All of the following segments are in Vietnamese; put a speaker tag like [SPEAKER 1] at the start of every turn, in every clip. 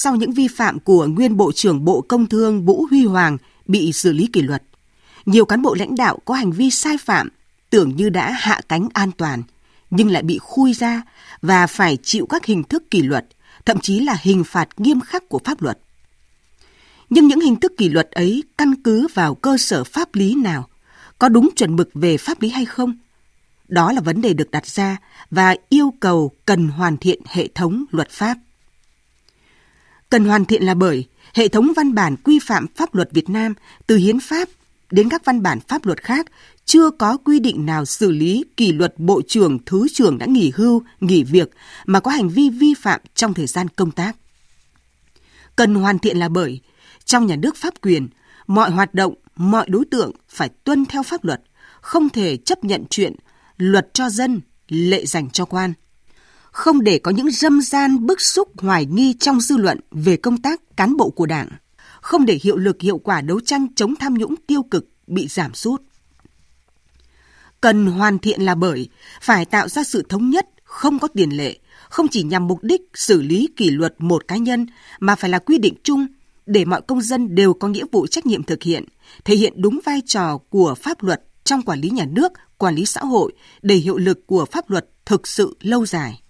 [SPEAKER 1] sau những vi phạm của nguyên Bộ trưởng Bộ Công Thương Vũ Huy Hoàng bị xử lý kỷ luật, nhiều cán bộ lãnh đạo có hành vi sai phạm tưởng như đã hạ cánh an toàn, nhưng lại bị khui ra và phải chịu các hình thức kỷ luật, thậm chí là hình phạt nghiêm khắc của pháp luật. Nhưng những hình thức kỷ luật ấy căn cứ vào cơ sở pháp lý nào? Có đúng chuẩn mực về pháp lý hay không? Đó là vấn đề được đặt ra và yêu cầu cần hoàn thiện hệ thống luật pháp. Cần hoàn thiện là bởi hệ thống văn bản quy phạm pháp luật Việt Nam từ hiến pháp đến các văn bản pháp luật khác chưa có quy định nào xử lý kỷ luật bộ trưởng, thứ trưởng đã nghỉ hưu, nghỉ việc mà có hành vi vi phạm trong thời gian công tác. Cần hoàn thiện là bởi trong nhà nước pháp quyền, mọi hoạt động, mọi đối tượng phải tuân theo pháp luật, không thể chấp nhận chuyện luật cho dân, lệ dành cho quan. Không để có những dâm gian bức xúc hoài nghi trong dư luận về công tác cán bộ của Đảng. Không để hiệu lực hiệu quả đấu tranh chống tham nhũng tiêu cực bị giảm sút. Cần hoàn thiện là bởi phải tạo ra sự thống nhất, không có tiền lệ, không chỉ nhằm mục đích xử lý kỷ luật một cá nhân mà phải là quy định chung để mọi công dân đều có nghĩa vụ trách nhiệm thực hiện, thể hiện đúng vai trò của pháp luật trong quản lý nhà nước, quản lý xã hội để hiệu lực của pháp luật thực sự lâu dài.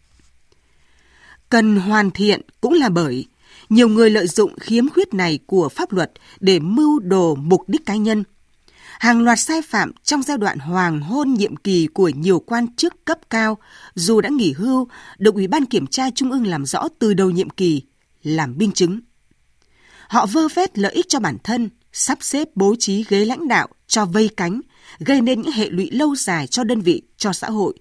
[SPEAKER 1] Cần hoàn thiện cũng là bởi nhiều người lợi dụng khiếm khuyết này của pháp luật để mưu đồ mục đích cá nhân. Hàng loạt sai phạm trong giai đoạn hoàng hôn nhiệm kỳ của nhiều quan chức cấp cao, dù đã nghỉ hưu, được Ủy ban Kiểm tra Trung ương làm rõ từ đầu nhiệm kỳ, làm minh chứng. Họ vơ vét lợi ích cho bản thân, sắp xếp bố trí ghế lãnh đạo cho vây cánh, gây nên những hệ lụy lâu dài cho đơn vị, cho xã hội,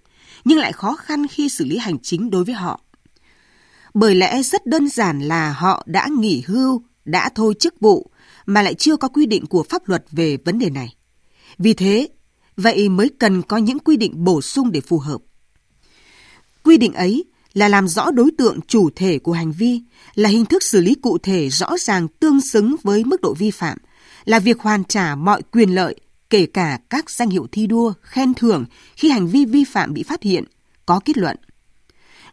[SPEAKER 1] nhưng lại khó khăn khi xử lý hành chính đối với họ. Bởi lẽ rất đơn giản là họ đã nghỉ hưu, đã thôi chức vụ, mà lại chưa có quy định của pháp luật về vấn đề này. Vì thế, vậy mới cần có những quy định bổ sung để phù hợp. Quy định ấy là làm rõ đối tượng chủ thể của hành vi, là hình thức xử lý cụ thể rõ ràng tương xứng với mức độ vi phạm, là việc hoàn trả mọi quyền lợi, kể cả các danh hiệu thi đua, khen thưởng khi hành vi vi phạm bị phát hiện, có kết luận.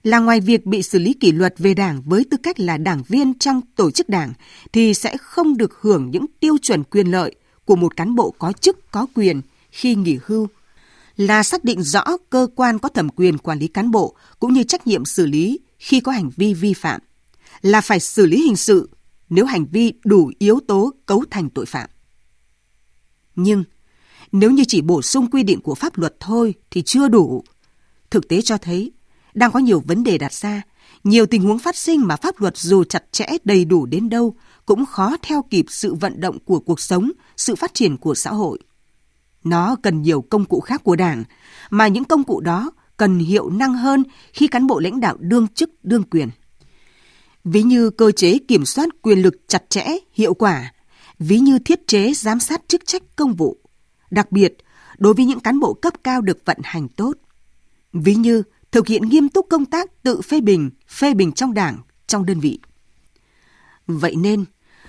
[SPEAKER 1] Là ngoài việc bị xử lý kỷ luật về đảng với tư cách là đảng viên trong tổ chức đảng thì sẽ không được hưởng những tiêu chuẩn quyền lợi của một cán bộ có chức có quyền khi nghỉ hưu là xác định rõ cơ quan có thẩm quyền quản lý cán bộ cũng như trách nhiệm xử lý khi có hành vi vi phạm, là phải xử lý hình sự nếu hành vi đủ yếu tố cấu thành tội phạm. Nhưng nếu như chỉ bổ sung quy định của pháp luật thôi thì chưa đủ. Thực tế cho thấy đang có nhiều vấn đề đặt ra, nhiều tình huống phát sinh mà pháp luật dù chặt chẽ đầy đủ đến đâu cũng khó theo kịp sự vận động của cuộc sống, sự phát triển của xã hội. Nó cần nhiều công cụ khác của Đảng, mà những công cụ đó cần hiệu năng hơn khi cán bộ lãnh đạo đương chức đương quyền. Ví như cơ chế kiểm soát quyền lực chặt chẽ, hiệu quả, ví như thiết chế giám sát chức trách công vụ, đặc biệt đối với những cán bộ cấp cao được vận hành tốt. Ví như thực hiện nghiêm túc công tác tự phê bình, phê bình trong đảng, trong đơn vị. Vậy nên,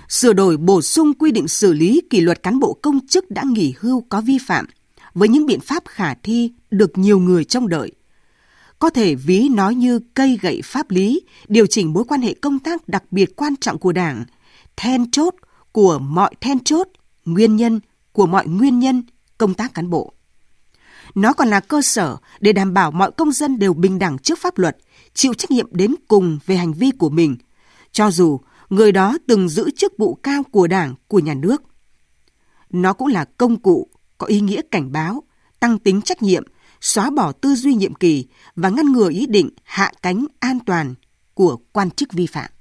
[SPEAKER 1] sửa đổi bổ sung quy định xử lý kỷ luật cán bộ công chức đã nghỉ hưu có vi phạm với những biện pháp khả thi được nhiều người trông đợi. Có thể ví nói như cây gậy pháp lý, điều chỉnh mối quan hệ công tác đặc biệt quan trọng của Đảng, then chốt của mọi then chốt, nguyên nhân của mọi nguyên nhân công tác cán bộ. Nó còn là cơ sở để đảm bảo mọi công dân đều bình đẳng trước pháp luật, chịu trách nhiệm đến cùng về hành vi của mình, cho dù người đó từng giữ chức vụ cao của Đảng, của nhà nước. Nó cũng là công cụ có ý nghĩa cảnh báo, tăng tính trách nhiệm, xóa bỏ tư duy nhiệm kỳ và ngăn ngừa ý định hạ cánh an toàn của quan chức vi phạm.